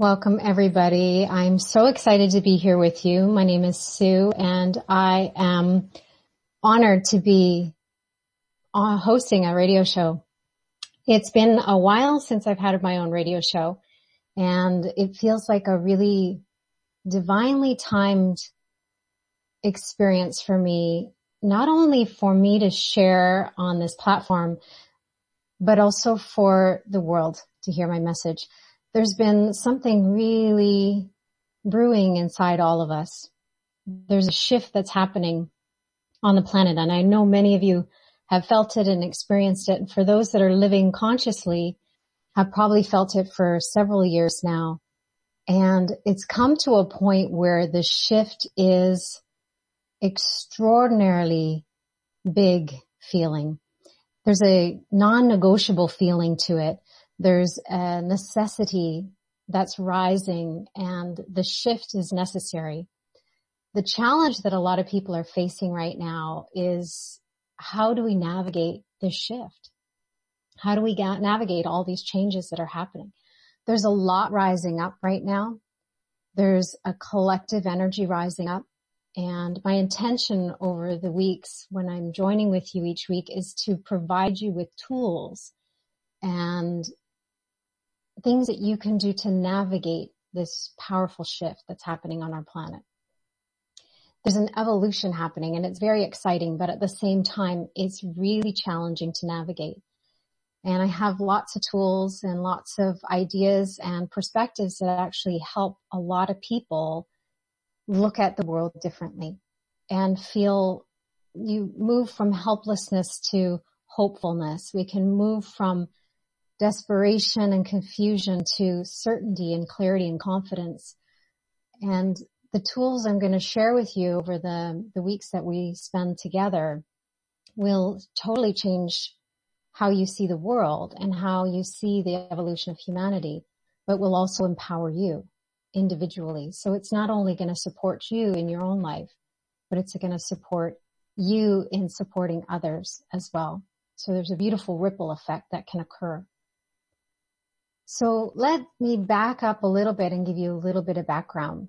Welcome everybody. I'm so excited to be here with you. My name is Sue and I am honored to be uh, hosting a radio show. It's been a while since I've had my own radio show and it feels like a really divinely timed experience for me, not only for me to share on this platform, but also for the world to hear my message there's been something really brewing inside all of us. There's a shift that's happening on the planet and I know many of you have felt it and experienced it. And for those that are living consciously have probably felt it for several years now. And it's come to a point where the shift is extraordinarily big feeling. There's a non-negotiable feeling to it there's a necessity that's rising and the shift is necessary. The challenge that a lot of people are facing right now is how do we navigate this shift? How do we ga- navigate all these changes that are happening? There's a lot rising up right now. There's a collective energy rising up. And my intention over the weeks when I'm joining with you each week is to provide you with tools and things that you can do to navigate this powerful shift that's happening on our planet. There's an evolution happening and it's very exciting, but at the same time, it's really challenging to navigate. And I have lots of tools and lots of ideas and perspectives that actually help a lot of people look at the world differently and feel you move from helplessness to hopefulness. We can move from desperation and confusion to certainty and clarity and confidence. And the tools I'm going to share with you over the, the weeks that we spend together will totally change how you see the world and how you see the evolution of humanity, but will also empower you individually. So it's not only going to support you in your own life, but it's going to support you in supporting others as well. So there's a beautiful ripple effect that can occur. So let me back up a little bit and give you a little bit of background.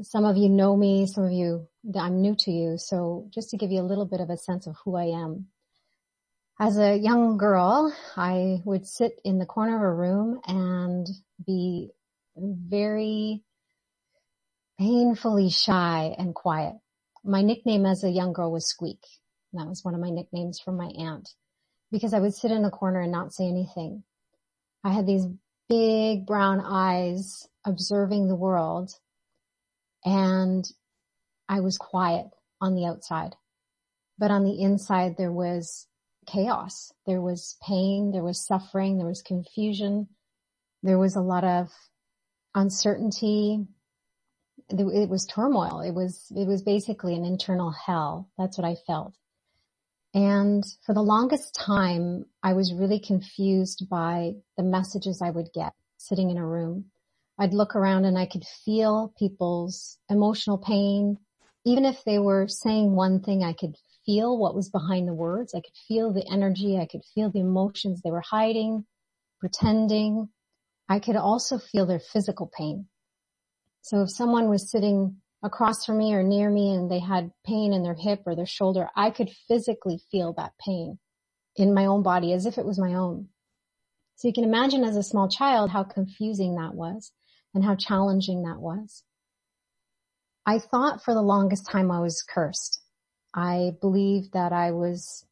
Some of you know me, some of you, I'm new to you. So just to give you a little bit of a sense of who I am. As a young girl, I would sit in the corner of a room and be very painfully shy and quiet. My nickname as a young girl was Squeak. That was one of my nicknames from my aunt because I would sit in the corner and not say anything. I had these big brown eyes observing the world and I was quiet on the outside, but on the inside there was chaos. There was pain. There was suffering. There was confusion. There was a lot of uncertainty. It was turmoil. It was, it was basically an internal hell. That's what I felt. And for the longest time, I was really confused by the messages I would get sitting in a room. I'd look around and I could feel people's emotional pain. Even if they were saying one thing, I could feel what was behind the words. I could feel the energy. I could feel the emotions they were hiding, pretending. I could also feel their physical pain. So if someone was sitting across from me or near me and they had pain in their hip or their shoulder, I could physically feel that pain in my own body as if it was my own. So you can imagine as a small child how confusing that was and how challenging that was. I thought for the longest time I was cursed. I believed that I was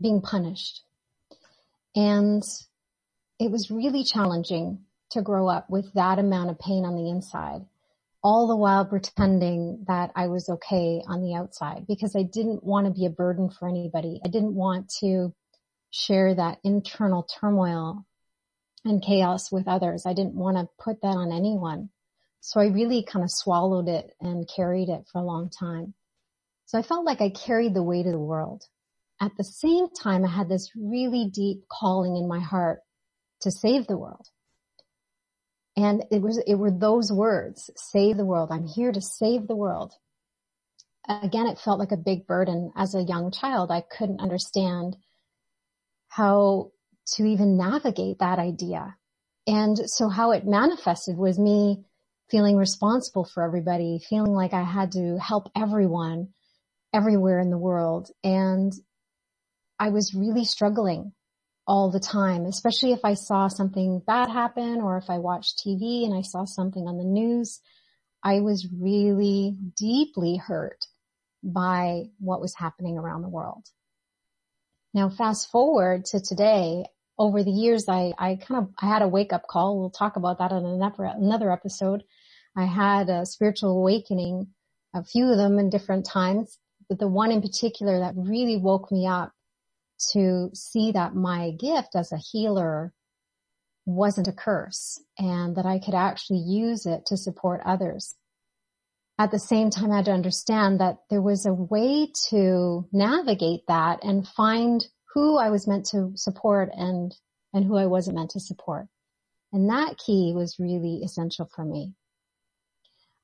being punished. And it was really challenging to grow up with that amount of pain on the inside all the while pretending that I was okay on the outside because I didn't want to be a burden for anybody. I didn't want to share that internal turmoil and chaos with others. I didn't want to put that on anyone. So I really kind of swallowed it and carried it for a long time. So I felt like I carried the weight of the world. At the same time, I had this really deep calling in my heart to save the world. And it was, it were those words, save the world. I'm here to save the world. Again, it felt like a big burden. As a young child, I couldn't understand how to even navigate that idea. And so how it manifested was me feeling responsible for everybody, feeling like I had to help everyone everywhere in the world. And I was really struggling all the time, especially if I saw something bad happen or if I watched TV and I saw something on the news. I was really deeply hurt by what was happening around the world. Now fast forward to today, over the years, I, I kind of, I had a wake up call. We'll talk about that in another episode. I had a spiritual awakening, a few of them in different times, but the one in particular that really woke me up to see that my gift as a healer wasn't a curse and that I could actually use it to support others. At the same time, I had to understand that there was a way to navigate that and find who I was meant to support and, and who I wasn't meant to support. And that key was really essential for me.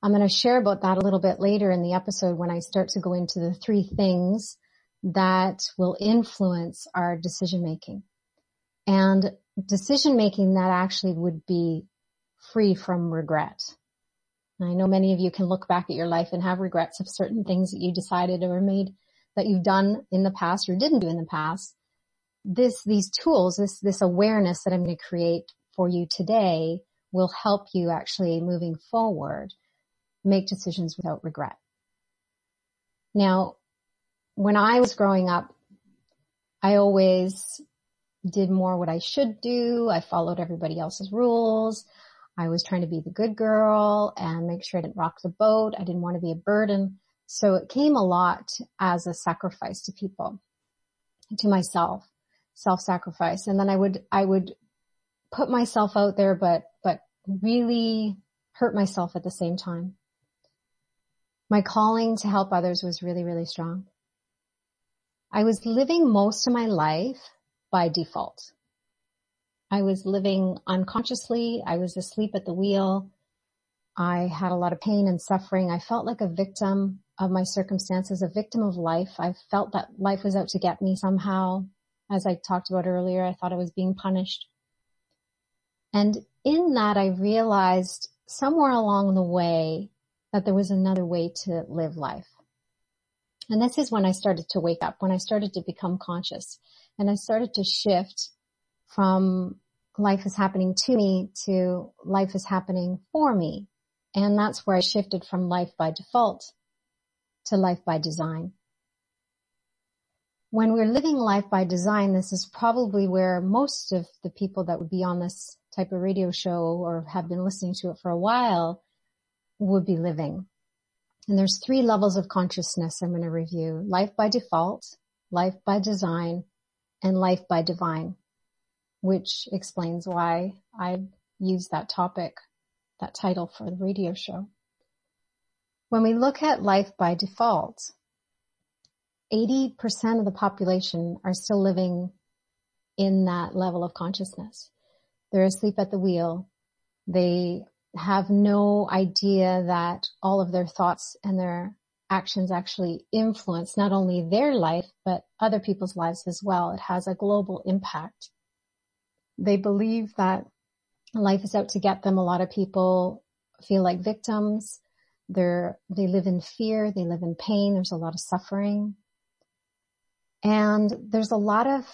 I'm going to share about that a little bit later in the episode when I start to go into the three things that will influence our decision making and decision making that actually would be free from regret. I know many of you can look back at your life and have regrets of certain things that you decided or made that you've done in the past or didn't do in the past this, these tools, this, this awareness that I'm going to create for you today will help you actually moving forward make decisions without regret. Now, when I was growing up, I always did more what I should do. I followed everybody else's rules. I was trying to be the good girl and make sure I didn't rock the boat. I didn't want to be a burden. So it came a lot as a sacrifice to people, to myself self-sacrifice. And then I would, I would put myself out there, but, but really hurt myself at the same time. My calling to help others was really, really strong. I was living most of my life by default. I was living unconsciously. I was asleep at the wheel. I had a lot of pain and suffering. I felt like a victim of my circumstances, a victim of life. I felt that life was out to get me somehow. As I talked about earlier, I thought I was being punished. And in that, I realized somewhere along the way that there was another way to live life. And this is when I started to wake up, when I started to become conscious and I started to shift from life is happening to me to life is happening for me. And that's where I shifted from life by default to life by design when we're living life by design, this is probably where most of the people that would be on this type of radio show or have been listening to it for a while would be living. And there's three levels of consciousness I'm going to review. Life by default, life by design, and life by divine, which explains why I used that topic, that title for the radio show. When we look at life by default, 80% of the population are still living in that level of consciousness. They're asleep at the wheel. They have no idea that all of their thoughts and their actions actually influence not only their life, but other people's lives as well. It has a global impact. They believe that life is out to get them. A lot of people feel like victims. They're, they live in fear. They live in pain. There's a lot of suffering. And there's a lot of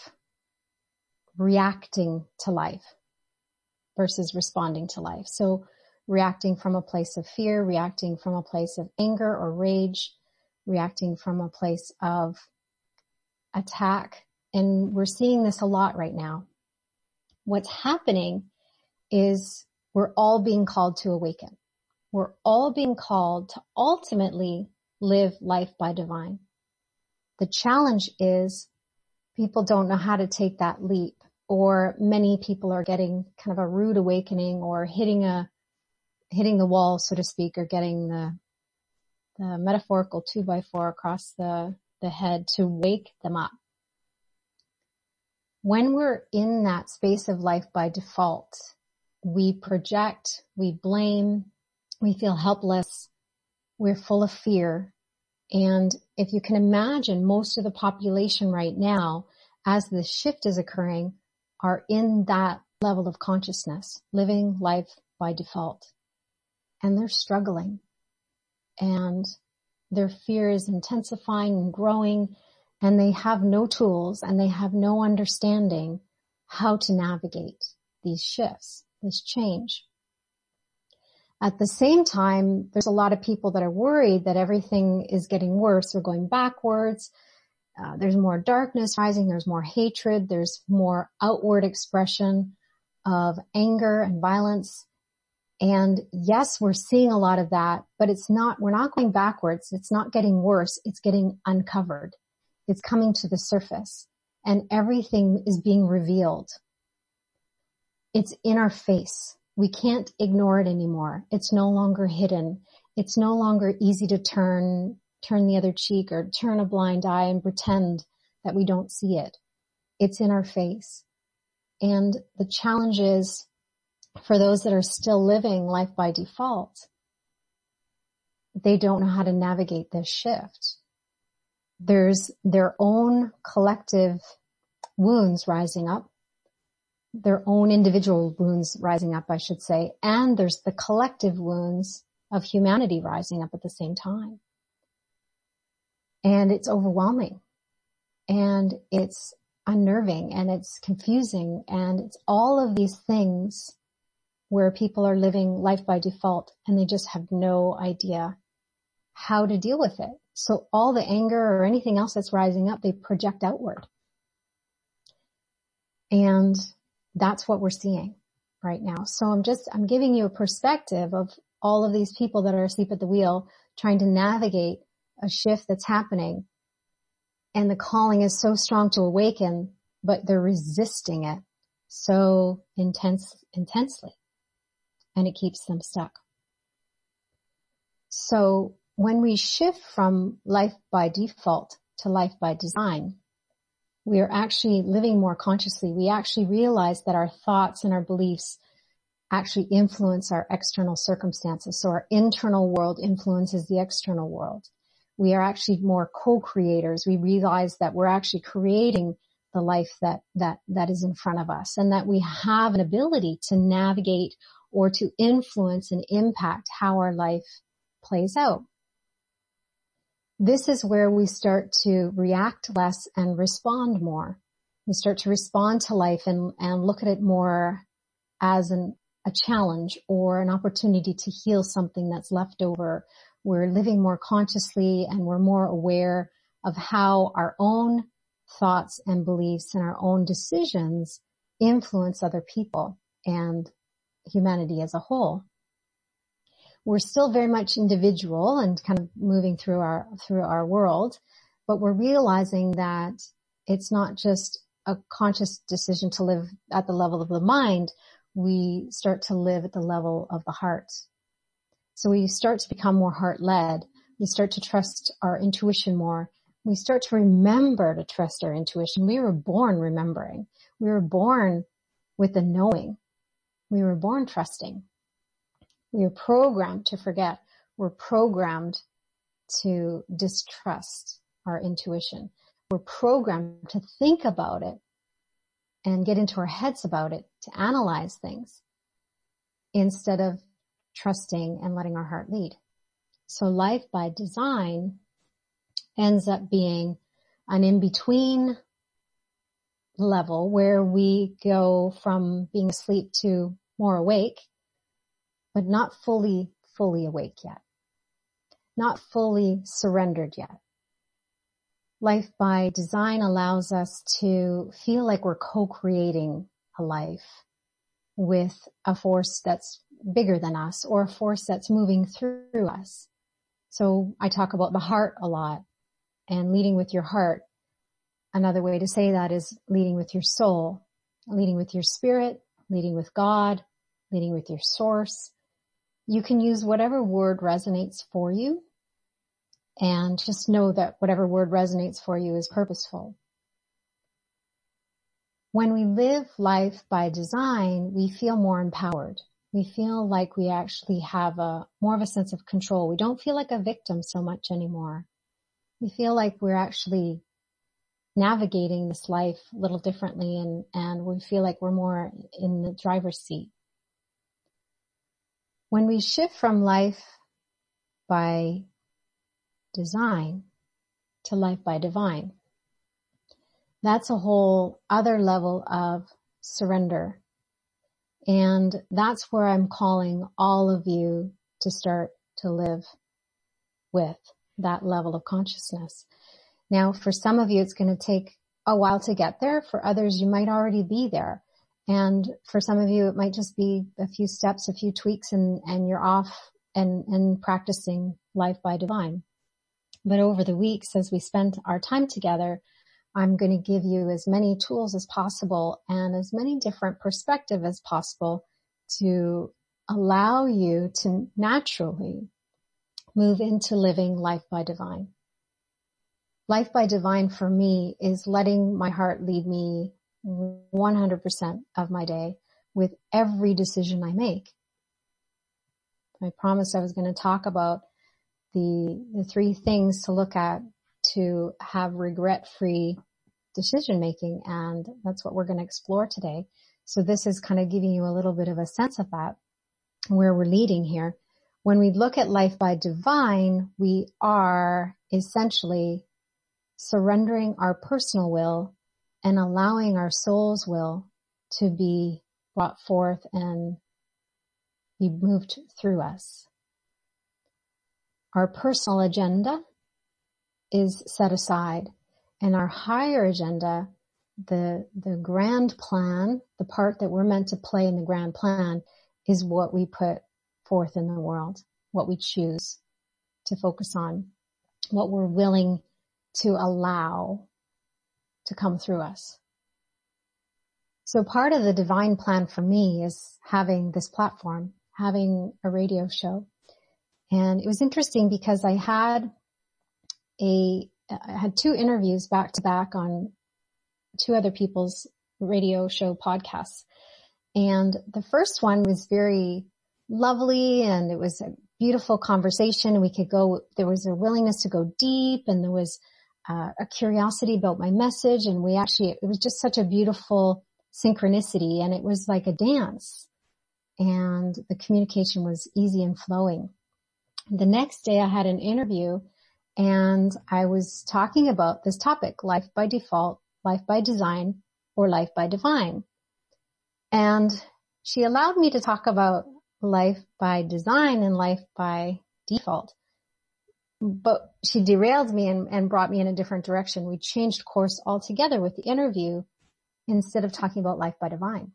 reacting to life versus responding to life. So reacting from a place of fear, reacting from a place of anger or rage, reacting from a place of attack. And we're seeing this a lot right now. What's happening is we're all being called to awaken. We're all being called to ultimately live life by divine. The challenge is people don't know how to take that leap or many people are getting kind of a rude awakening or hitting a, hitting the wall, so to speak, or getting the, the metaphorical two by four across the, the head to wake them up. When we're in that space of life by default, we project, we blame, we feel helpless, we're full of fear. And if you can imagine most of the population right now, as this shift is occurring, are in that level of consciousness, living life by default. And they're struggling. And their fear is intensifying and growing and they have no tools and they have no understanding how to navigate these shifts, this change. At the same time, there's a lot of people that are worried that everything is getting worse or going backwards. Uh, there's more darkness rising. There's more hatred. There's more outward expression of anger and violence. And yes, we're seeing a lot of that, but it's not, we're not going backwards. It's not getting worse. It's getting uncovered. It's coming to the surface and everything is being revealed. It's in our face. We can't ignore it anymore. It's no longer hidden. It's no longer easy to turn, turn the other cheek or turn a blind eye and pretend that we don't see it. It's in our face. And the challenge is for those that are still living life by default, they don't know how to navigate this shift. There's their own collective wounds rising up their own individual wounds rising up, I should say, and there's the collective wounds of humanity rising up at the same time. And it's overwhelming and it's unnerving and it's confusing and it's all of these things where people are living life by default and they just have no idea how to deal with it. So all the anger or anything else that's rising up, they project outward. And that's what we're seeing right now. So I'm just, I'm giving you a perspective of all of these people that are asleep at the wheel trying to navigate a shift that's happening. And the calling is so strong to awaken, but they're resisting it so intense, intensely. And it keeps them stuck. So when we shift from life by default to life by design, we are actually living more consciously. We actually realize that our thoughts and our beliefs actually influence our external circumstances. So our internal world influences the external world. We are actually more co-creators. We realize that we're actually creating the life that, that, that is in front of us and that we have an ability to navigate or to influence and impact how our life plays out this is where we start to react less and respond more. We start to respond to life and, and look at it more as an, a challenge or an opportunity to heal something that's left over. We're living more consciously and we're more aware of how our own thoughts and beliefs and our own decisions influence other people and humanity as a whole we're still very much individual and kind of moving through our, through our world, but we're realizing that it's not just a conscious decision to live at the level of the mind. We start to live at the level of the heart. So we start to become more heart led. We start to trust our intuition more. We start to remember to trust our intuition. We were born remembering. We were born with the knowing. We were born trusting. We are programmed to forget. We're programmed to distrust our intuition. We're programmed to think about it and get into our heads about it, to analyze things instead of trusting and letting our heart lead. So life by design ends up being an in-between level where we go from being asleep to more awake but not fully, fully awake yet. Not fully surrendered yet. Life by design allows us to feel like we're co-creating a life with a force that's bigger than us or a force that's moving through us. So I talk about the heart a lot and leading with your heart. Another way to say that is leading with your soul, leading with your spirit, leading with God, leading with your source. You can use whatever word resonates for you and just know that whatever word resonates for you is purposeful. When we live life by design, we feel more empowered. We feel like we actually have a more of a sense of control. We don't feel like a victim so much anymore. We feel like we're actually navigating this life a little differently and, and we feel like we're more in the driver's seat. When we shift from life by design to life by divine, that's a whole other level of surrender. And that's where I'm calling all of you to start to live with that level of consciousness. Now, for some of you, it's going to take a while to get there. For others, you might already be there. And for some of you, it might just be a few steps, a few tweaks and, and you're off and, and practicing life by divine. But over the weeks, as we spend our time together, I'm going to give you as many tools as possible and as many different perspective as possible to allow you to naturally move into living life by divine. Life by divine for me is letting my heart lead me 100% of my day with every decision I make. I promised I was going to talk about the, the three things to look at to have regret-free decision making. And that's what we're going to explore today. So this is kind of giving you a little bit of a sense of that, where we're leading here. When we look at life by divine, we are essentially surrendering our personal will and allowing our soul's will to be brought forth and be moved through us. Our personal agenda is set aside and our higher agenda, the, the grand plan, the part that we're meant to play in the grand plan is what we put forth in the world, what we choose to focus on, what we're willing to allow to come through us. So part of the divine plan for me is having this platform, having a radio show. And it was interesting because I had a, I had two interviews back to back on two other people's radio show podcasts. And the first one was very lovely and it was a beautiful conversation. We could go, there was a willingness to go deep and there was uh, a curiosity about my message and we actually, it was just such a beautiful synchronicity and it was like a dance and the communication was easy and flowing. The next day I had an interview and I was talking about this topic, life by default, life by design, or life by divine. And she allowed me to talk about life by design and life by default. But she derailed me and, and brought me in a different direction. We changed course altogether with the interview instead of talking about life by divine.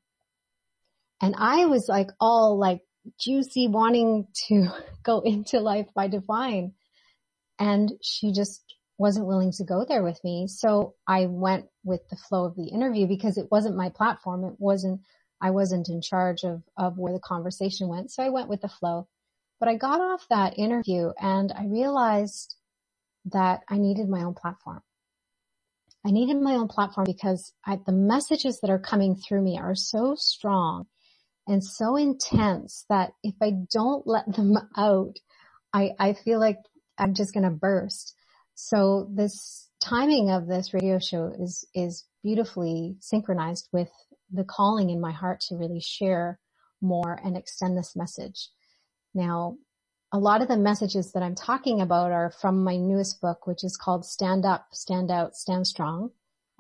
And I was like all like juicy wanting to go into life by divine and she just wasn't willing to go there with me. So I went with the flow of the interview because it wasn't my platform. It wasn't, I wasn't in charge of, of where the conversation went. So I went with the flow, but I got off that interview and I realized that I needed my own platform. I needed my own platform because I, the messages that are coming through me are so strong and so intense that if I don't let them out, I, I feel like I'm just going to burst. So this timing of this radio show is, is beautifully synchronized with the calling in my heart to really share more and extend this message. Now, a lot of the messages that I'm talking about are from my newest book, which is called Stand Up, Stand Out, Stand Strong,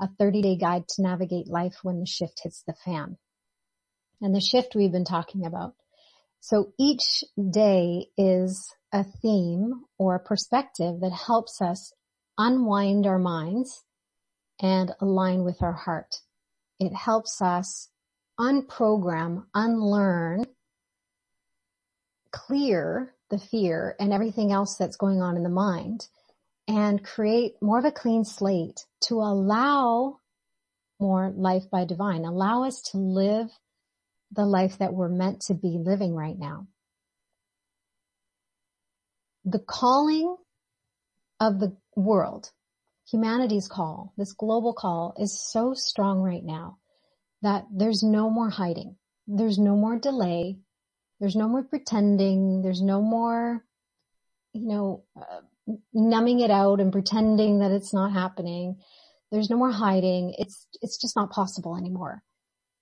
a 30 day guide to navigate life when the shift hits the fan. And the shift we've been talking about. So each day is a theme or perspective that helps us unwind our minds and align with our heart. It helps us unprogram, unlearn, clear the fear and everything else that's going on in the mind and create more of a clean slate to allow more life by divine, allow us to live the life that we're meant to be living right now. The calling of the world, humanity's call, this global call is so strong right now that there's no more hiding. There's no more delay. There's no more pretending. There's no more, you know, uh, numbing it out and pretending that it's not happening. There's no more hiding. It's, it's just not possible anymore.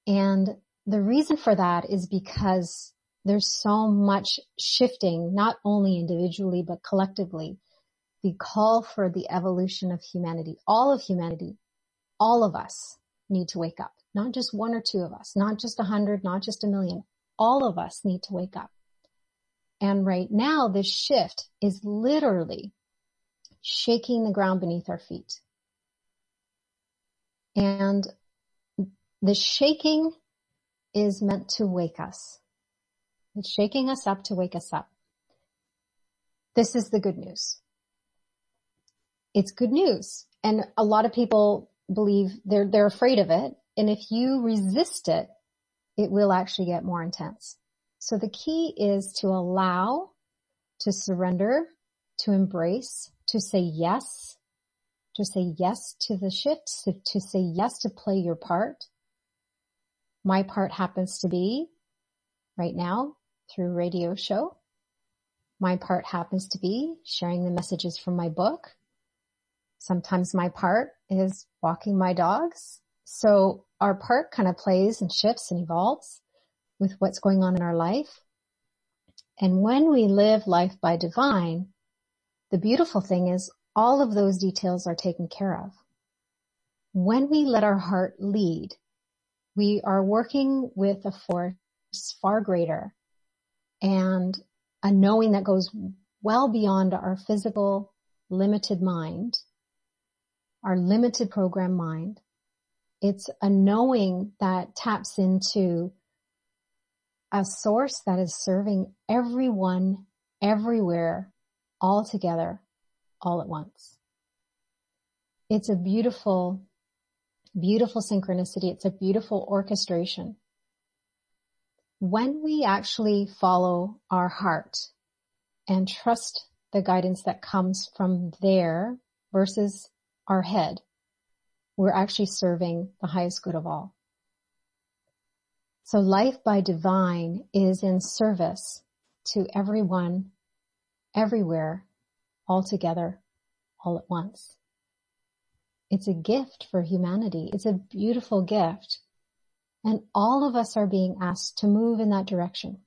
And the reason for that is because there's so much shifting, not only individually, but collectively. The call for the evolution of humanity, all of humanity, all of us need to wake up. Not just one or two of us, not just a hundred, not just a million. All of us need to wake up. And right now, this shift is literally shaking the ground beneath our feet. And the shaking is meant to wake us. It's shaking us up to wake us up. This is the good news. It's good news. And a lot of people believe they're, they're afraid of it. And if you resist it, it will actually get more intense. So the key is to allow, to surrender, to embrace, to say yes, to say yes to the shift, to, to say yes to play your part, my part happens to be right now through radio show. My part happens to be sharing the messages from my book. Sometimes my part is walking my dogs. So our part kind of plays and shifts and evolves with what's going on in our life. And when we live life by divine, the beautiful thing is all of those details are taken care of. When we let our heart lead, we are working with a force far greater and a knowing that goes well beyond our physical limited mind, our limited program mind. It's a knowing that taps into a source that is serving everyone, everywhere, all together, all at once. It's a beautiful beautiful synchronicity. It's a beautiful orchestration. When we actually follow our heart and trust the guidance that comes from there versus our head, we're actually serving the highest good of all. So life by divine is in service to everyone, everywhere, all together, all at once. It's a gift for humanity. It's a beautiful gift. And all of us are being asked to move in that direction.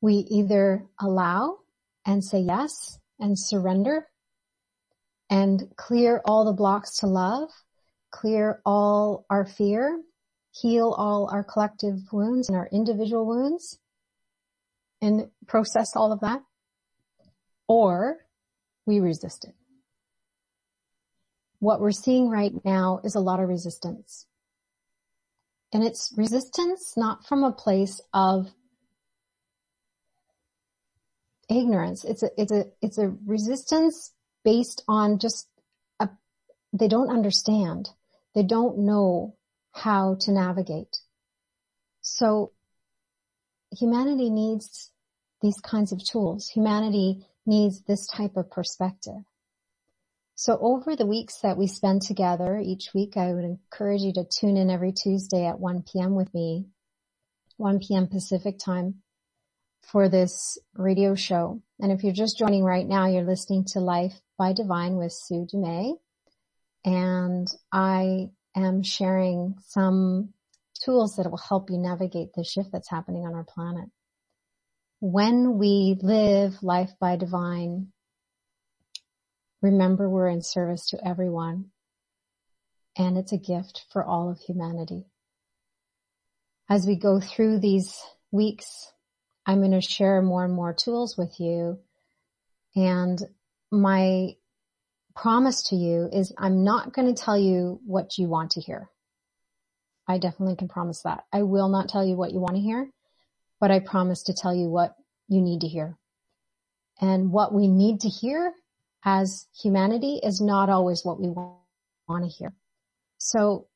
We either allow and say yes and surrender and clear all the blocks to love, clear all our fear, heal all our collective wounds and our individual wounds and process all of that, or we resist it what we're seeing right now is a lot of resistance. And it's resistance not from a place of ignorance. It's a, it's a, it's a resistance based on just a, they don't understand. They don't know how to navigate. So humanity needs these kinds of tools. Humanity needs this type of perspective. So over the weeks that we spend together each week, I would encourage you to tune in every Tuesday at 1 p.m. with me, 1 p.m. Pacific time for this radio show. And if you're just joining right now, you're listening to Life by Divine with Sue Dumais. And I am sharing some tools that will help you navigate the shift that's happening on our planet. When we live life by divine, Remember we're in service to everyone and it's a gift for all of humanity. As we go through these weeks, I'm going to share more and more tools with you and my promise to you is I'm not going to tell you what you want to hear. I definitely can promise that. I will not tell you what you want to hear, but I promise to tell you what you need to hear. And what we need to hear as humanity is not always what we want to hear. So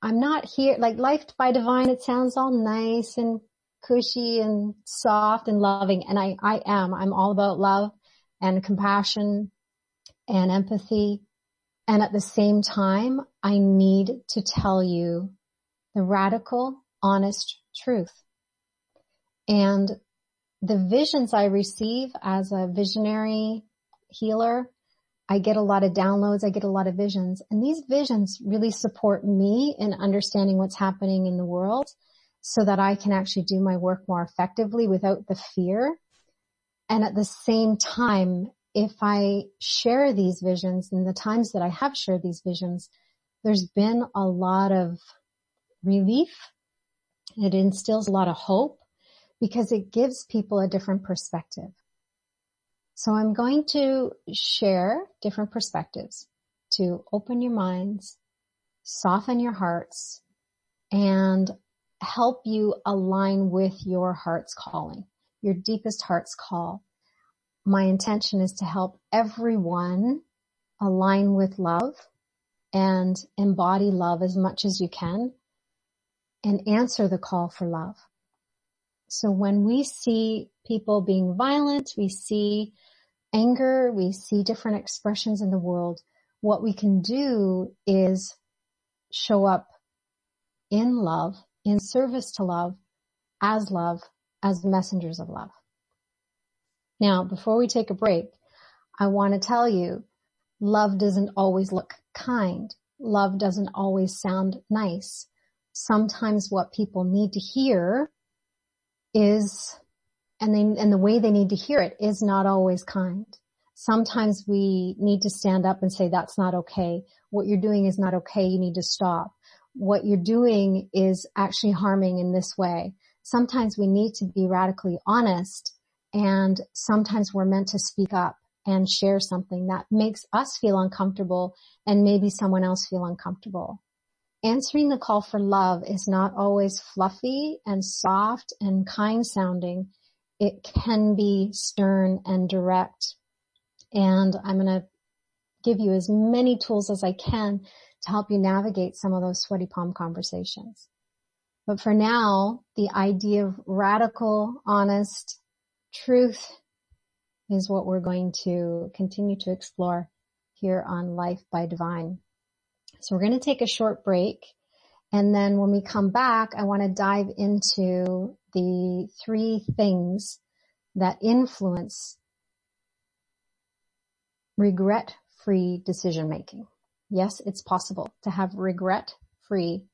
I'm not here, like life by divine, it sounds all nice and cushy and soft and loving. And I, I am, I'm all about love and compassion and empathy. And at the same time, I need to tell you the radical, honest truth. And the visions I receive as a visionary healer, I get a lot of downloads, I get a lot of visions, and these visions really support me in understanding what's happening in the world so that I can actually do my work more effectively without the fear. And at the same time, if I share these visions and the times that I have shared these visions, there's been a lot of relief. It instills a lot of hope because it gives people a different perspective. So I'm going to share different perspectives to open your minds, soften your hearts, and help you align with your heart's calling, your deepest heart's call. My intention is to help everyone align with love and embody love as much as you can and answer the call for love. So when we see people being violent, we see anger, we see different expressions in the world, what we can do is show up in love, in service to love, as love, as messengers of love. Now, before we take a break, I want to tell you, love doesn't always look kind. Love doesn't always sound nice. Sometimes what people need to hear is, and they, and the way they need to hear it is not always kind. Sometimes we need to stand up and say, that's not okay. What you're doing is not okay. You need to stop. What you're doing is actually harming in this way. Sometimes we need to be radically honest and sometimes we're meant to speak up and share something that makes us feel uncomfortable and maybe someone else feel uncomfortable answering the call for love is not always fluffy and soft and kind sounding. It can be stern and direct. And I'm going to give you as many tools as I can to help you navigate some of those sweaty palm conversations. But for now, the idea of radical, honest truth is what we're going to continue to explore here on Life by Divine. So we're going to take a short break. And then when we come back, I want to dive into the three things that influence regret free decision making. Yes, it's possible to have regret free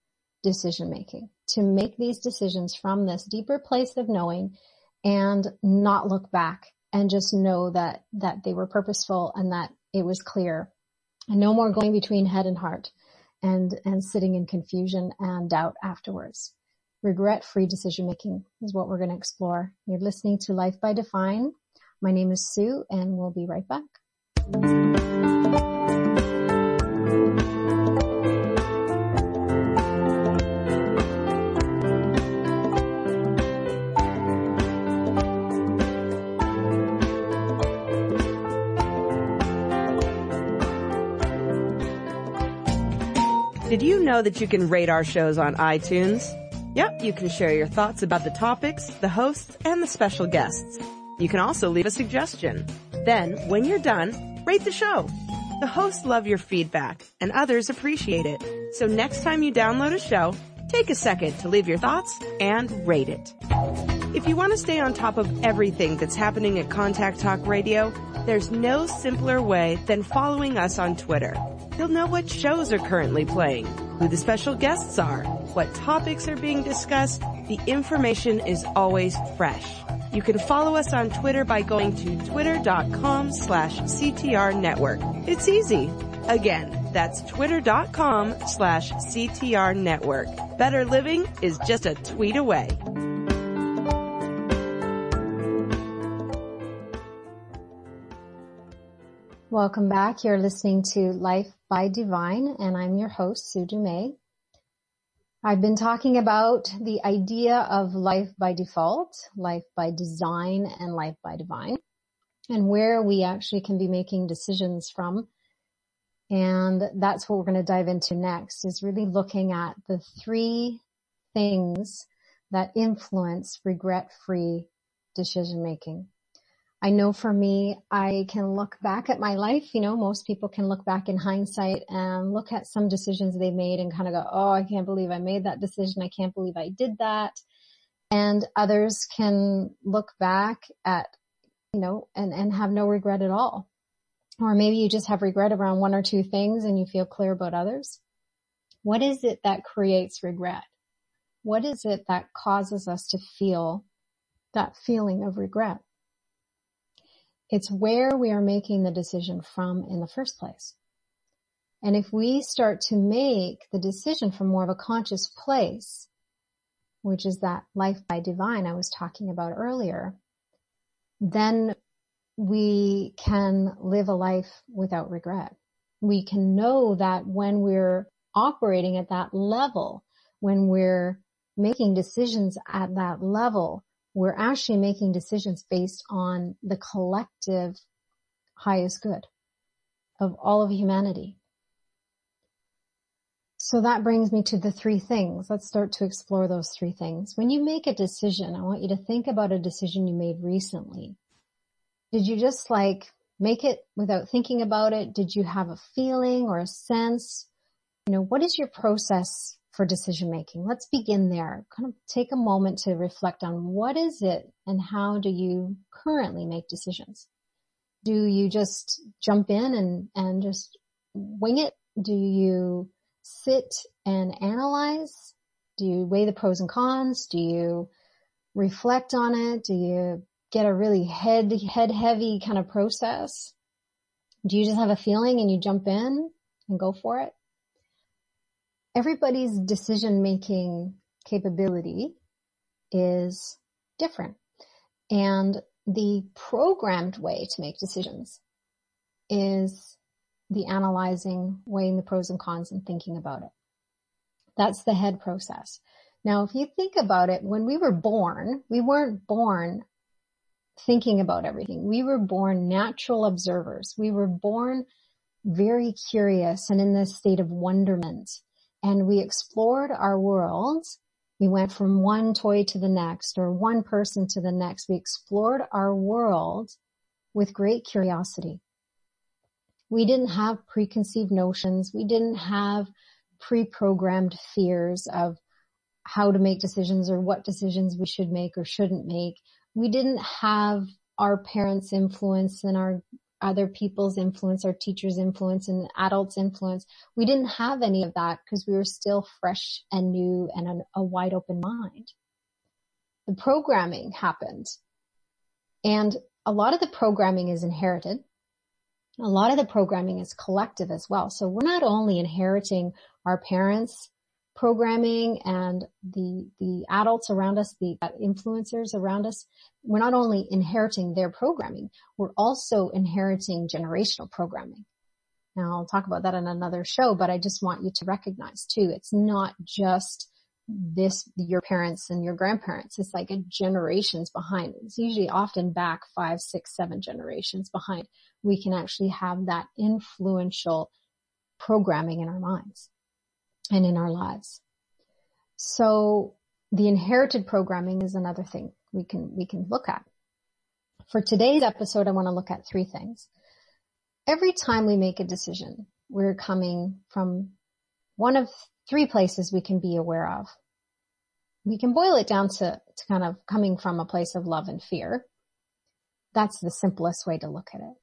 decision making, to make these decisions from this deeper place of knowing and not look back and just know that, that they were purposeful and that it was clear and no more going between head and heart and, and sitting in confusion and doubt afterwards. Regret-free decision making is what we're going to explore. You're listening to Life by Divine. My name is Sue and we'll be right back. Did you know that you can rate our shows on iTunes? Yep, you can share your thoughts about the topics, the hosts, and the special guests. You can also leave a suggestion. Then, when you're done, rate the show. The hosts love your feedback, and others appreciate it. So next time you download a show, take a second to leave your thoughts and rate it. If you want to stay on top of everything that's happening at Contact Talk Radio, there's no simpler way than following us on Twitter. You'll know what shows are currently playing, who the special guests are, what topics are being discussed. The information is always fresh. You can follow us on Twitter by going to twitter.com slash CTR network. It's easy. Again, that's twitter.com slash CTR network. Better living is just a tweet away. Welcome back. You're listening to Life by Divine and I'm your host, Sue Dumais. I've been talking about the idea of life by default, life by design, and life by divine. and where we actually can be making decisions from. And that's what we're going to dive into next is really looking at the three things that influence regret-free decision making. I know for me, I can look back at my life. You know, most people can look back in hindsight and look at some decisions they made and kind of go, Oh, I can't believe I made that decision. I can't believe I did that. And others can look back at, you know, and, and have no regret at all. Or maybe you just have regret around one or two things and you feel clear about others. What is it that creates regret? What is it that causes us to feel that feeling of regret? It's where we are making the decision from in the first place. And if we start to make the decision from more of a conscious place, which is that life by divine I was talking about earlier, then we can live a life without regret. We can know that when we're operating at that level, when we're making decisions at that level, we're actually making decisions based on the collective highest good of all of humanity. So that brings me to the three things. Let's start to explore those three things. When you make a decision, I want you to think about a decision you made recently. Did you just like make it without thinking about it? Did you have a feeling or a sense? You know, what is your process for decision making. Let's begin there. Kind of take a moment to reflect on what is it and how do you currently make decisions? Do you just jump in and, and just wing it? Do you sit and analyze? Do you weigh the pros and cons? Do you reflect on it? Do you get a really head, head heavy kind of process? Do you just have a feeling and you jump in and go for it? Everybody's decision making capability is different. And the programmed way to make decisions is the analyzing, weighing the pros and cons and thinking about it. That's the head process. Now, if you think about it, when we were born, we weren't born thinking about everything. We were born natural observers. We were born very curious and in this state of wonderment and we explored our world. We went from one toy to the next or one person to the next. We explored our world with great curiosity. We didn't have preconceived notions. We didn't have pre-programmed fears of how to make decisions or what decisions we should make or shouldn't make. We didn't have our parents' influence and our other people's influence, our teachers' influence and adults' influence. We didn't have any of that because we were still fresh and new and a, a wide open mind. The programming happened and a lot of the programming is inherited. A lot of the programming is collective as well. So we're not only inheriting our parents' programming and the, the adults around us, the influencers around us, we're not only inheriting their programming, we're also inheriting generational programming. Now I'll talk about that in another show, but I just want you to recognize too, it's not just this, your parents and your grandparents. It's like a generations behind. It's usually often back five, six, seven generations behind. We can actually have that influential programming in our minds and in our lives. So the inherited programming is another thing we can, we can look at. For today's episode, I want to look at three things. Every time we make a decision, we're coming from one of three places we can be aware of. We can boil it down to, to kind of coming from a place of love and fear. That's the simplest way to look at it.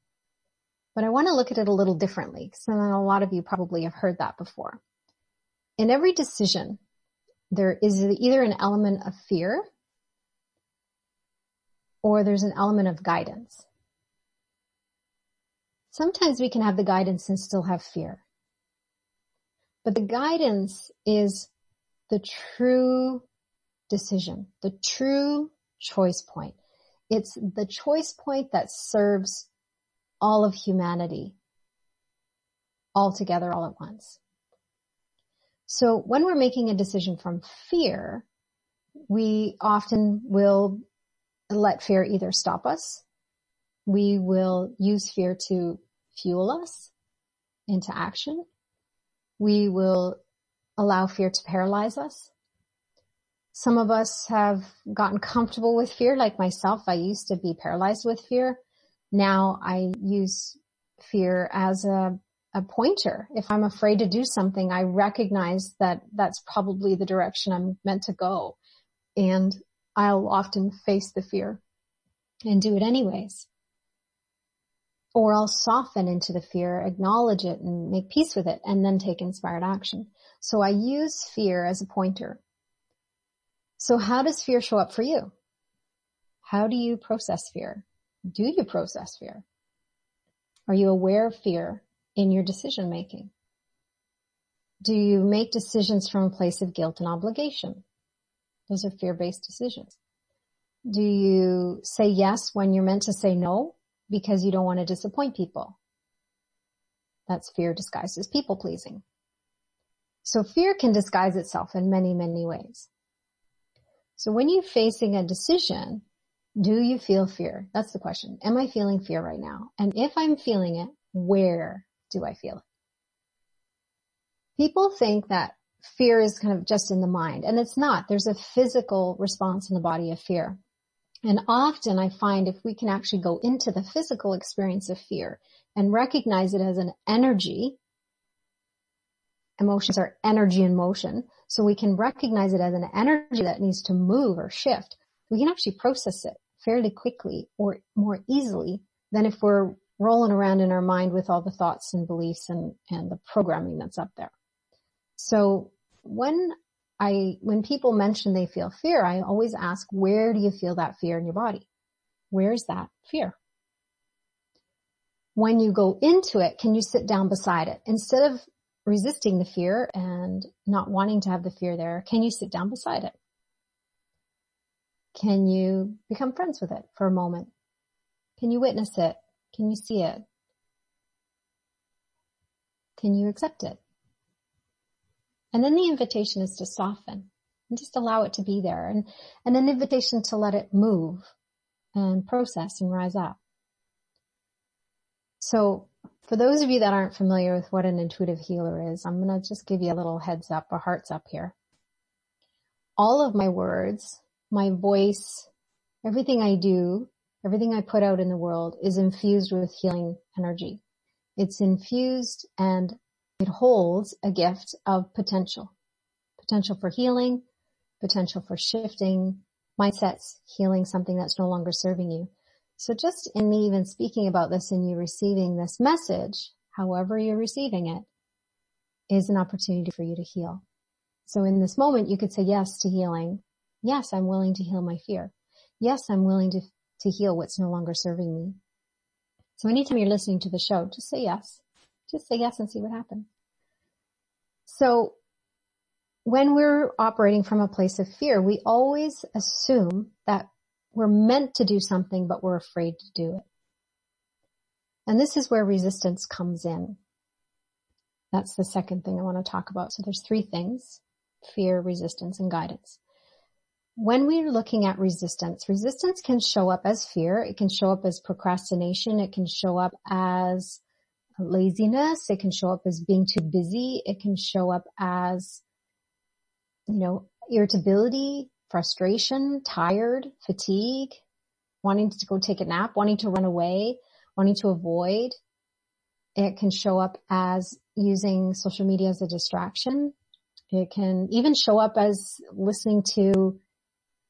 But I want to look at it a little differently because a lot of you probably have heard that before. In every decision, there is either an element of fear or there's an element of guidance. Sometimes we can have the guidance and still have fear. But the guidance is the true decision, the true choice point. It's the choice point that serves all of humanity all together all at once. So when we're making a decision from fear, we often will let fear either stop us We will use fear to fuel us into action. We will allow fear to paralyze us. Some of us have gotten comfortable with fear, like myself. I used to be paralyzed with fear. Now I use fear as a, a pointer. If I'm afraid to do something, I recognize that that's probably the direction I'm meant to go. And I'll often face the fear and do it anyways. Or I'll soften into the fear, acknowledge it and make peace with it and then take inspired action. So I use fear as a pointer. So how does fear show up for you? How do you process fear? Do you process fear? Are you aware of fear in your decision making? Do you make decisions from a place of guilt and obligation? Those are fear-based decisions. Do you say yes when you're meant to say no because you don't want to disappoint people? That's fear disguised as people pleasing. So fear can disguise itself in many, many ways. So when you're facing a decision, do you feel fear? That's the question. Am I feeling fear right now? And if I'm feeling it, where do I feel? People think that fear is kind of just in the mind and it's not. There's a physical response in the body of fear. And often I find if we can actually go into the physical experience of fear and recognize it as an energy, emotions are energy in motion. So we can recognize it as an energy that needs to move or shift we can actually process it fairly quickly or more easily than if we're rolling around in our mind with all the thoughts and beliefs and, and the programming that's up there. So when I, when people mention they feel fear, I always ask, where do you feel that fear in your body? Where's that fear? When you go into it, can you sit down beside it? Instead of resisting the fear and not wanting to have the fear there, can you sit down beside it? Can you become friends with it for a moment? Can you witness it? Can you see it? Can you accept it? And then the invitation is to soften and just allow it to be there and, and an invitation to let it move and process and rise up. So for those of you that aren't familiar with what an intuitive healer is, I'm going to just give you a little heads up, a hearts up here. All of my words my voice, everything I do, everything I put out in the world is infused with healing energy. It's infused and it holds a gift of potential, potential for healing, potential for shifting mindsets, healing something that's no longer serving you. So just in me even speaking about this and you receiving this message, however you're receiving it, is an opportunity for you to heal. So in this moment, you could say yes to healing Yes, I'm willing to heal my fear. Yes, I'm willing to, to heal what's no longer serving me. So anytime you're listening to the show, just say yes. Just say yes and see what happens. So when we're operating from a place of fear, we always assume that we're meant to do something, but we're afraid to do it. And this is where resistance comes in. That's the second thing I want to talk about. So there's three things, fear, resistance, and guidance when we're looking at resistance, resistance can show up as fear. It can show up as procrastination. It can show up as laziness. It can show up as being too busy. It can show up as, you know, irritability, frustration, tired, fatigue, wanting to go take a nap, wanting to run away, wanting to avoid. It can show up as using social media as a distraction. It can even show up as listening to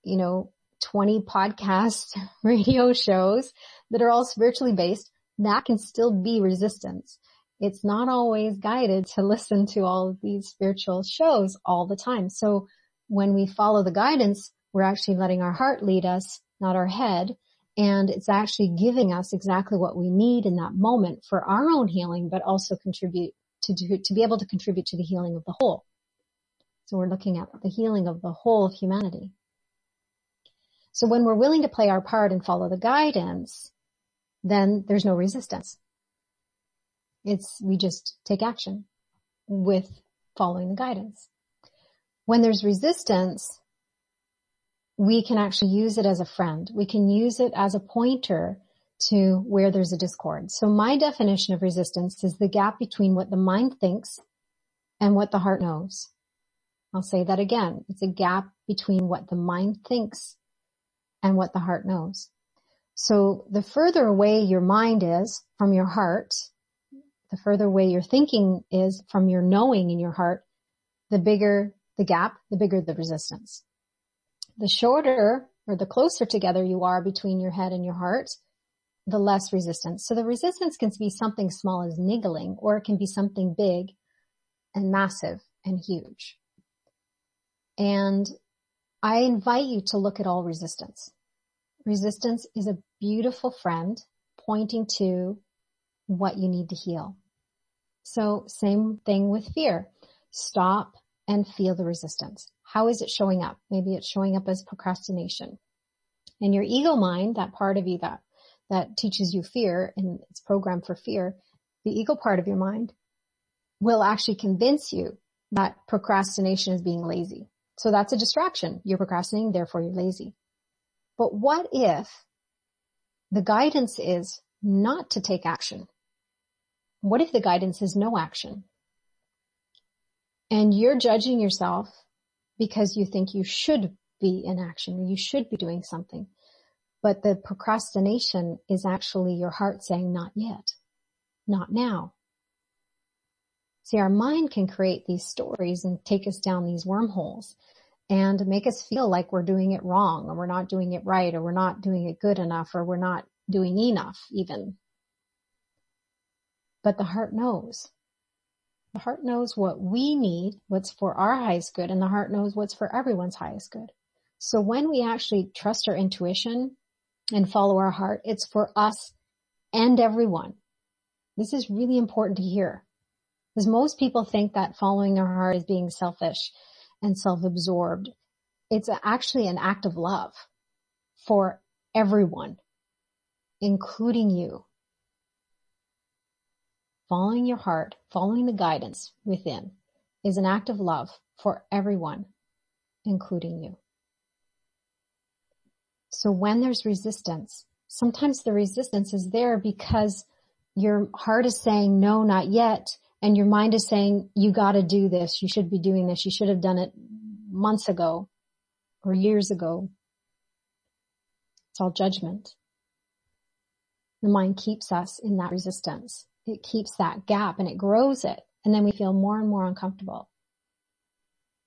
you know, 20 podcast radio shows that are all spiritually based, that can still be resistance. It's not always guided to listen to all of these spiritual shows all the time. So when we follow the guidance, we're actually letting our heart lead us, not our head. And it's actually giving us exactly what we need in that moment for our own healing, but also contribute to do, to be able to contribute to the healing of the whole. So we're looking at the healing of the whole of humanity. So when we're willing to play our part and follow the guidance, then there's no resistance. It's, we just take action with following the guidance. When there's resistance, we can actually use it as a friend. We can use it as a pointer to where there's a discord. So my definition of resistance is the gap between what the mind thinks and what the heart knows. I'll say that again. It's a gap between what the mind thinks and what the heart knows. So the further away your mind is from your heart, the further away your thinking is from your knowing in your heart, the bigger the gap, the bigger the resistance. The shorter or the closer together you are between your head and your heart, the less resistance. So the resistance can be something small as niggling or it can be something big and massive and huge. And I invite you to look at all resistance. Resistance is a beautiful friend pointing to what you need to heal. So same thing with fear. Stop and feel the resistance. How is it showing up? Maybe it's showing up as procrastination. And your ego mind, that part of you that, that teaches you fear and it's programmed for fear, the ego part of your mind will actually convince you that procrastination is being lazy. So that's a distraction. You're procrastinating, therefore you're lazy. But what if the guidance is not to take action? What if the guidance is no action? And you're judging yourself because you think you should be in action or you should be doing something. But the procrastination is actually your heart saying, not yet, not now. See, our mind can create these stories and take us down these wormholes and make us feel like we're doing it wrong or we're not doing it right or we're not doing it good enough or we're not doing enough even. But the heart knows. The heart knows what we need, what's for our highest good, and the heart knows what's for everyone's highest good. So when we actually trust our intuition and follow our heart, it's for us and everyone. This is really important to hear because most people think that following their heart is being selfish and self-absorbed. It's actually an act of love for everyone, including you. Following your heart, following the guidance within is an act of love for everyone, including you. So when there's resistance, sometimes the resistance is there because your heart is saying no, not yet and your mind is saying, you gotta do this, you should be doing this, you should have done it months ago or years ago. It's all judgment. The mind keeps us in that resistance. It keeps that gap and it grows it. And then we feel more and more uncomfortable.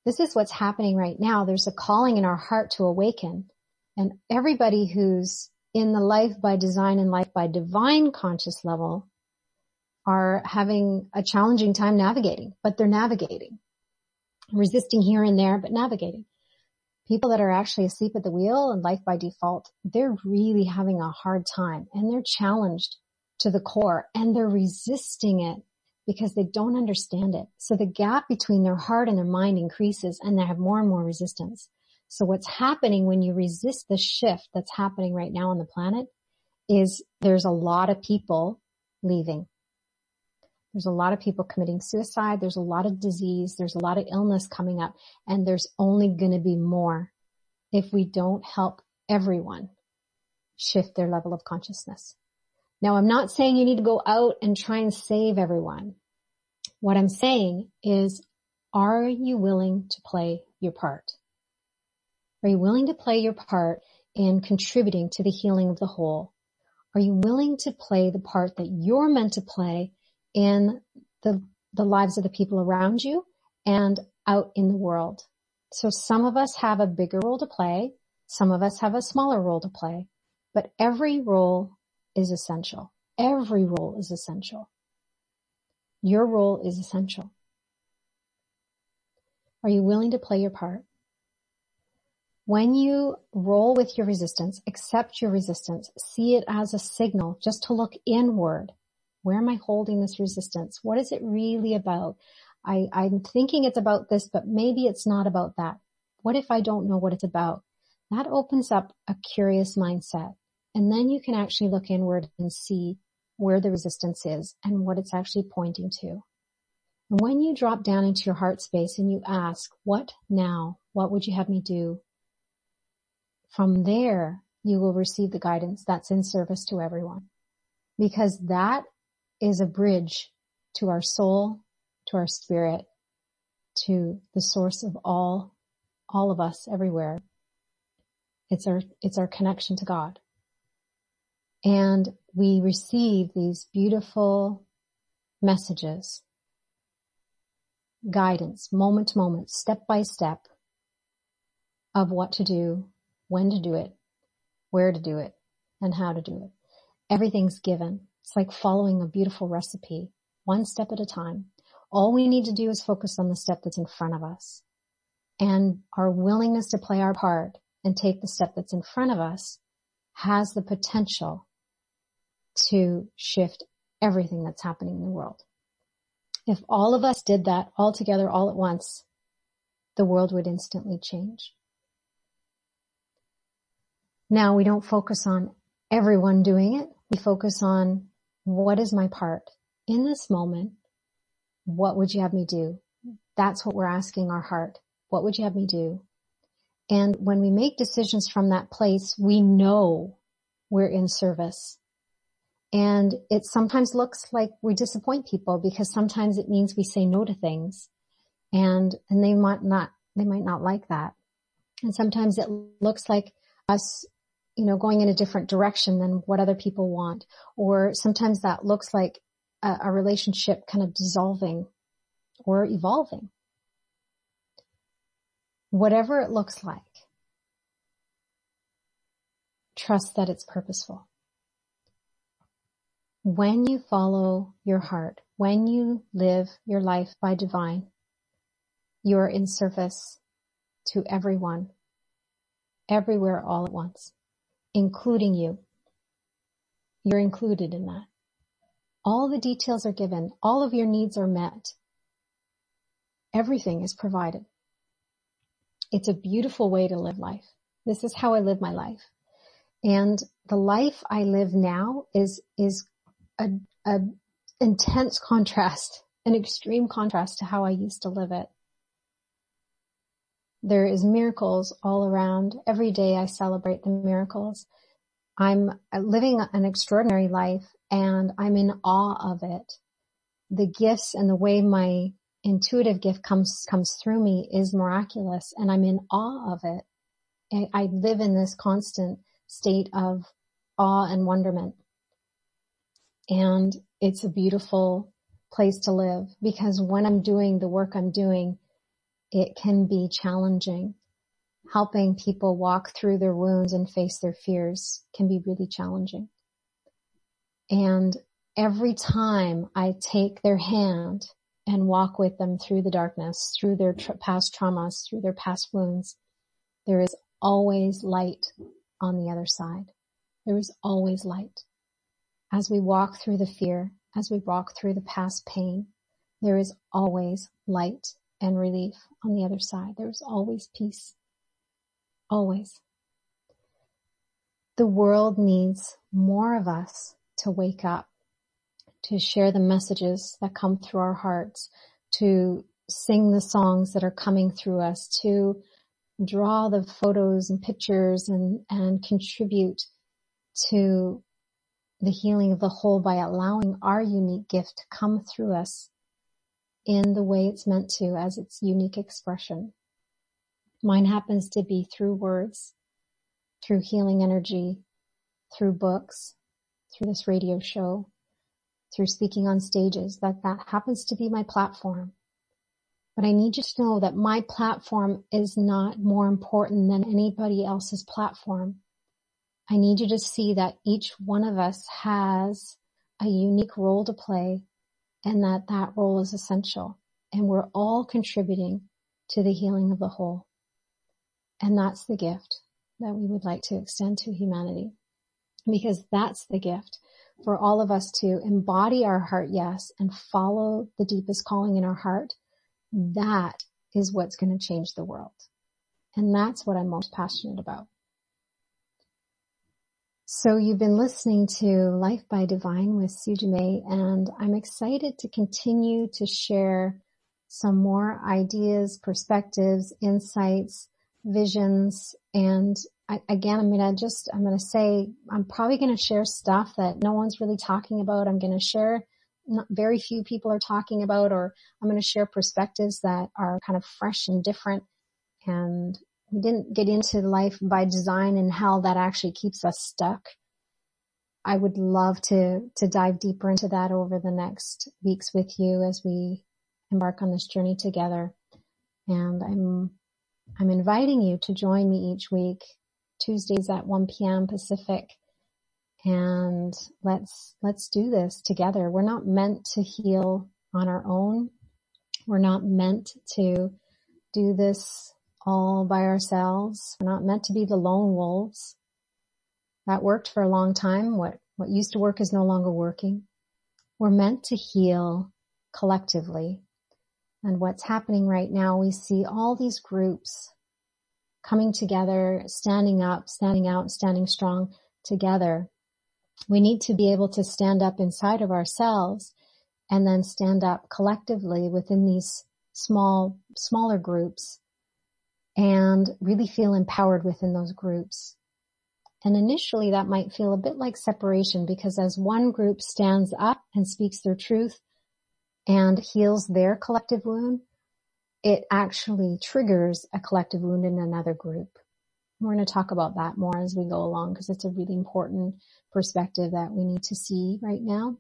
This is what's happening right now. There's a calling in our heart to awaken and everybody who's in the life by design and life by divine conscious level are having a challenging time navigating, but they're navigating. Resisting here and there, but navigating. People that are actually asleep at the wheel and life by default, they're really having a hard time and they're challenged to the core and they're resisting it because they don't understand it. So the gap between their heart and their mind increases and they have more and more resistance. So what's happening when you resist the shift that's happening right now on the planet is there's a lot of people leaving. There's a lot of people committing suicide. There's a lot of disease. There's a lot of illness coming up and there's only going to be more if we don't help everyone shift their level of consciousness. Now I'm not saying you need to go out and try and save everyone. What I'm saying is, are you willing to play your part? Are you willing to play your part in contributing to the healing of the whole? Are you willing to play the part that you're meant to play in the, the lives of the people around you and out in the world. So some of us have a bigger role to play. Some of us have a smaller role to play, but every role is essential. Every role is essential. Your role is essential. Are you willing to play your part? When you roll with your resistance, accept your resistance, see it as a signal just to look inward where am I holding this resistance? What is it really about? I, I'm thinking it's about this, but maybe it's not about that. What if I don't know what it's about? That opens up a curious mindset. And then you can actually look inward and see where the resistance is and what it's actually pointing to. And when you drop down into your heart space and you ask, what now? What would you have me do? From there, you will receive the guidance that's in service to everyone. Because that is a bridge to our soul, to our spirit, to the source of all, all of us everywhere. It's our, it's our connection to God. And we receive these beautiful messages, guidance, moment to moment, step by step of what to do, when to do it, where to do it, and how to do it. Everything's given. It's like following a beautiful recipe, one step at a time. All we need to do is focus on the step that's in front of us. And our willingness to play our part and take the step that's in front of us has the potential to shift everything that's happening in the world. If all of us did that all together all at once, the world would instantly change. Now we don't focus on everyone doing it. We focus on what is my part in this moment? What would you have me do? That's what we're asking our heart. What would you have me do? And when we make decisions from that place, we know we're in service. And it sometimes looks like we disappoint people because sometimes it means we say no to things and, and they might not, they might not like that. And sometimes it looks like us, you know, going in a different direction than what other people want. Or sometimes that looks like a, a relationship kind of dissolving or evolving. Whatever it looks like, trust that it's purposeful. When you follow your heart, when you live your life by divine, you are in service to everyone, everywhere all at once, including you. You're included in that. All the details are given. All of your needs are met. Everything is provided. It's a beautiful way to live life. This is how I live my life. And the life I live now is, is a, a intense contrast, an extreme contrast to how I used to live it. There is miracles all around. Every day I celebrate the miracles. I'm living an extraordinary life and I'm in awe of it. The gifts and the way my intuitive gift comes, comes through me is miraculous and I'm in awe of it. I, I live in this constant state of awe and wonderment. And it's a beautiful place to live because when I'm doing the work I'm doing, it can be challenging. Helping people walk through their wounds and face their fears can be really challenging. And every time I take their hand and walk with them through the darkness, through their tra- past traumas, through their past wounds, there is always light on the other side. There is always light. As we walk through the fear, as we walk through the past pain, there is always light and relief on the other side. There is always peace. Always. The world needs more of us to wake up, to share the messages that come through our hearts, to sing the songs that are coming through us, to draw the photos and pictures and, and contribute to the healing of the whole by allowing our unique gift to come through us in the way it's meant to as its unique expression. Mine happens to be through words, through healing energy, through books, through this radio show, through speaking on stages, that that happens to be my platform. But I need you to know that my platform is not more important than anybody else's platform. I need you to see that each one of us has a unique role to play and that that role is essential and we're all contributing to the healing of the whole. And that's the gift that we would like to extend to humanity because that's the gift for all of us to embody our heart yes and follow the deepest calling in our heart. That is what's going to change the world. And that's what I'm most passionate about. So you've been listening to Life by Divine with Sue Dumais and I'm excited to continue to share some more ideas, perspectives, insights, visions, and I, again, I'm to just, I'm going to say, I'm probably going to share stuff that no one's really talking about. I'm going to share not very few people are talking about, or I'm going to share perspectives that are kind of fresh and different. And we didn't get into life by design and how that actually keeps us stuck. I would love to, to dive deeper into that over the next weeks with you as we embark on this journey together. And I'm, I'm inviting you to join me each week, Tuesdays at 1 p.m. Pacific. And let's, let's do this together. We're not meant to heal on our own. We're not meant to do this all by ourselves. We're not meant to be the lone wolves. That worked for a long time. What, what used to work is no longer working. We're meant to heal collectively. And what's happening right now, we see all these groups coming together, standing up, standing out, standing strong together. We need to be able to stand up inside of ourselves and then stand up collectively within these small, smaller groups and really feel empowered within those groups. And initially that might feel a bit like separation because as one group stands up and speaks their truth and heals their collective wound, it actually triggers a collective wound in another group. We're going to talk about that more as we go along because it's a really important perspective that we need to see right now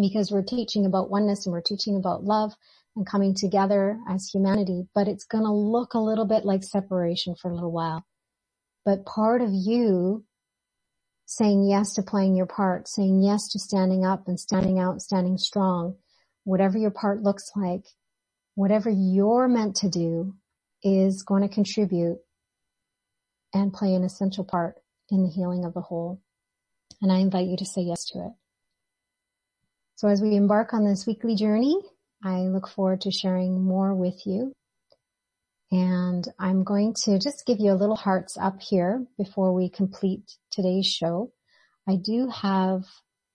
because we're teaching about oneness and we're teaching about love and coming together as humanity, but it's going to look a little bit like separation for a little while but part of you saying yes to playing your part, saying yes to standing up and standing out, standing strong, whatever your part looks like, whatever you're meant to do is going to contribute and play an essential part in the healing of the whole. And I invite you to say yes to it. So as we embark on this weekly journey, I look forward to sharing more with you and I'm going to just give you a little hearts up here before we complete today's show. I do have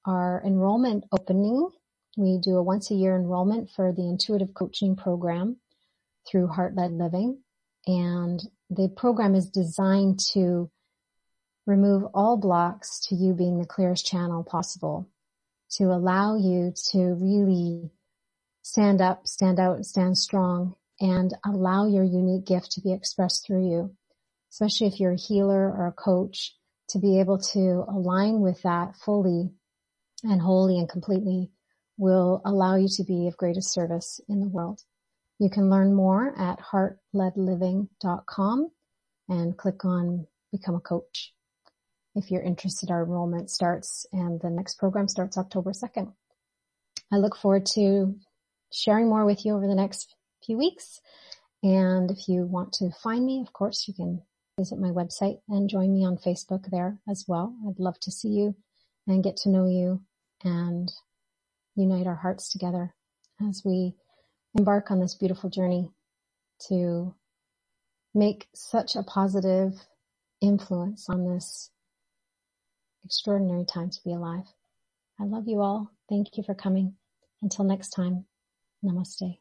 our enrollment opening. We do a once a year enrollment for the intuitive coaching program through Heart Led Living. And the program is designed to remove all blocks to you being the clearest channel possible to allow you to really stand up, stand out, stand strong and allow your unique gift to be expressed through you, especially if you're a healer or a coach, to be able to align with that fully and wholly and completely will allow you to be of greatest service in the world. You can learn more at heartledliving.com and click on become a coach. If you're interested, our enrollment starts and the next program starts October 2nd. I look forward to sharing more with you over the next few weeks. And if you want to find me, of course, you can visit my website and join me on Facebook there as well. I'd love to see you and get to know you and unite our hearts together as we embark on this beautiful journey to make such a positive influence on this extraordinary time to be alive. I love you all. Thank you for coming. Until next time, namaste.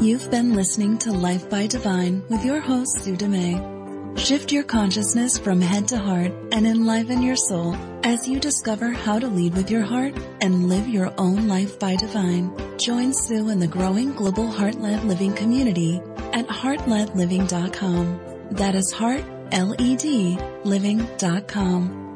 You've been listening to Life by Divine with your host, Sue Dumais. Shift your consciousness from head to heart and enliven your soul as you discover how to lead with your heart and live your own life by divine. Join Sue in the growing global heart-led living community at heartledliving.com. That is heart, L-E-D, living.com.